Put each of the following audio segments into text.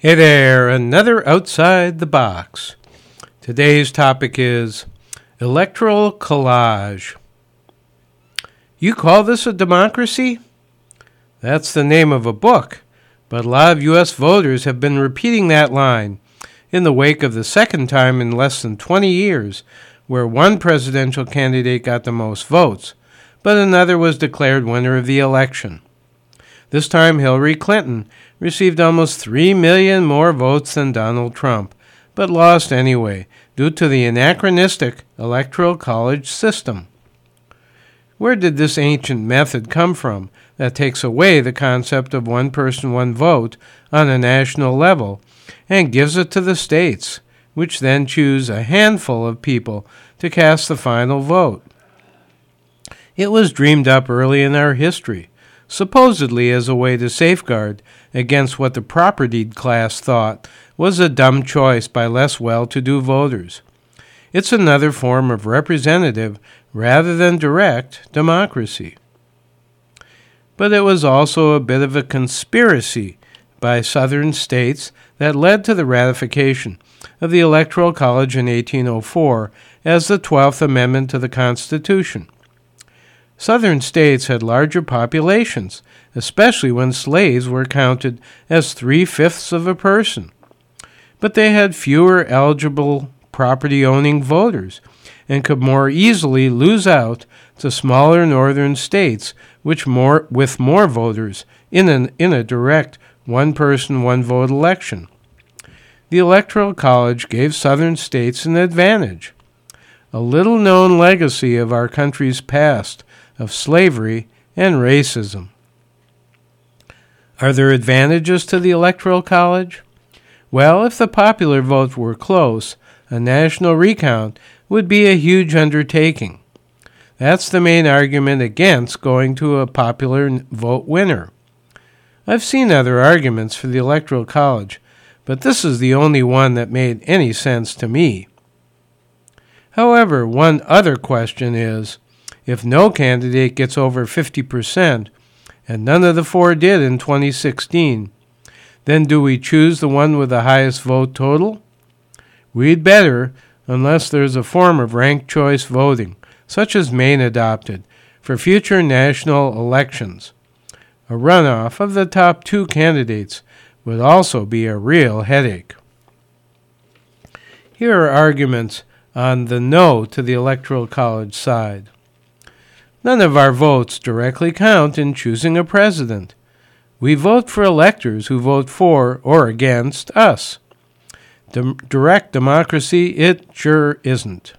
Hey there, another Outside the Box. Today's topic is Electoral College. You call this a democracy? That's the name of a book, but a lot of U.S. voters have been repeating that line in the wake of the second time in less than 20 years where one presidential candidate got the most votes, but another was declared winner of the election. This time, Hillary Clinton received almost 3 million more votes than Donald Trump, but lost anyway due to the anachronistic Electoral College system. Where did this ancient method come from that takes away the concept of one person, one vote on a national level and gives it to the states, which then choose a handful of people to cast the final vote? It was dreamed up early in our history supposedly as a way to safeguard against what the propertied class thought was a dumb choice by less well to do voters. It's another form of representative rather than direct democracy. But it was also a bit of a conspiracy by southern states that led to the ratification of the Electoral College in 1804 as the 12th Amendment to the Constitution. Southern states had larger populations, especially when slaves were counted as three fifths of a person. But they had fewer eligible property owning voters and could more easily lose out to smaller northern states which more, with more voters in, an, in a direct one person, one vote election. The Electoral College gave southern states an advantage. A little known legacy of our country's past of slavery and racism. Are there advantages to the Electoral College? Well, if the popular vote were close, a national recount would be a huge undertaking. That's the main argument against going to a popular vote winner. I've seen other arguments for the Electoral College, but this is the only one that made any sense to me. However, one other question is if no candidate gets over 50%, and none of the four did in 2016, then do we choose the one with the highest vote total? We'd better, unless there's a form of ranked choice voting, such as Maine adopted, for future national elections. A runoff of the top two candidates would also be a real headache. Here are arguments on the no to the Electoral College side. None of our votes directly count in choosing a president. We vote for electors who vote for or against us. direct democracy, it sure isn't.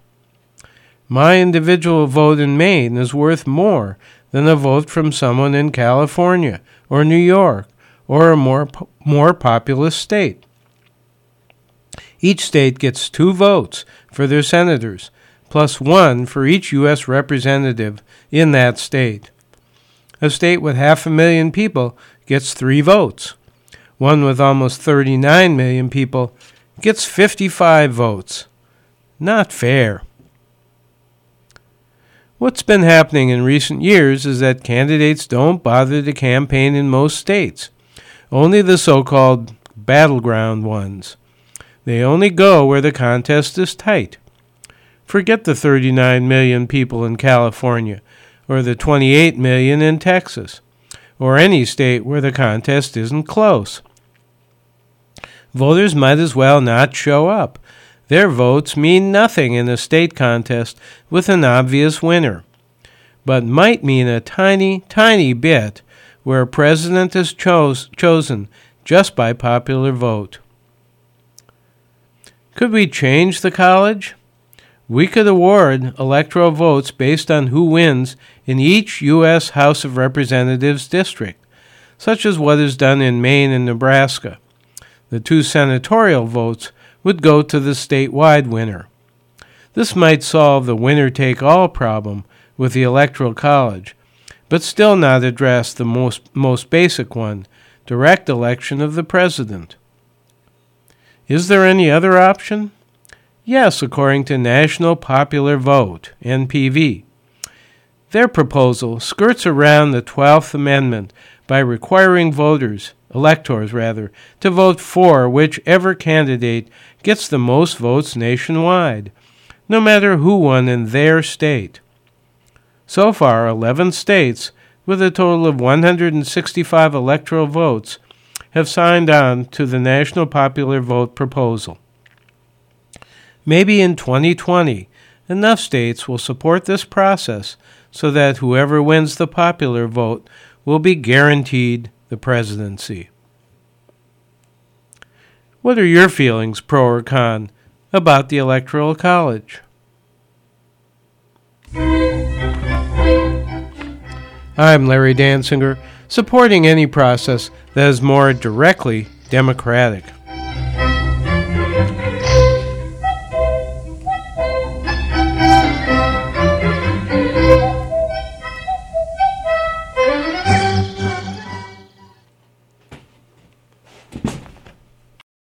My individual vote in Maine is worth more than a vote from someone in California or New York or a more, more populous state. Each state gets two votes for their senators, plus one for each U.S. representative in that state. A state with half a million people gets three votes. One with almost 39 million people gets 55 votes. Not fair. What's been happening in recent years is that candidates don't bother to campaign in most states, only the so called battleground ones. They only go where the contest is tight. Forget the 39 million people in California, or the 28 million in Texas, or any state where the contest isn't close. Voters might as well not show up. Their votes mean nothing in a state contest with an obvious winner, but might mean a tiny, tiny bit where a president is chose, chosen just by popular vote. Could we change the college? We could award electoral votes based on who wins in each U.S. House of Representatives district, such as what is done in Maine and Nebraska. The two senatorial votes would go to the statewide winner. This might solve the winner take all problem with the Electoral College, but still not address the most, most basic one direct election of the President. Is there any other option? Yes, according to National Popular Vote, NPV. Their proposal skirts around the 12th Amendment by requiring voters electors rather, to vote for whichever candidate gets the most votes nationwide, no matter who won in their state. So far, 11 states, with a total of 165 electoral votes, have signed on to the National Popular Vote proposal. Maybe in 2020, enough states will support this process so that whoever wins the popular vote will be guaranteed the presidency. What are your feelings, pro or con, about the Electoral College? I'm Larry Dansinger, supporting any process that is more directly democratic.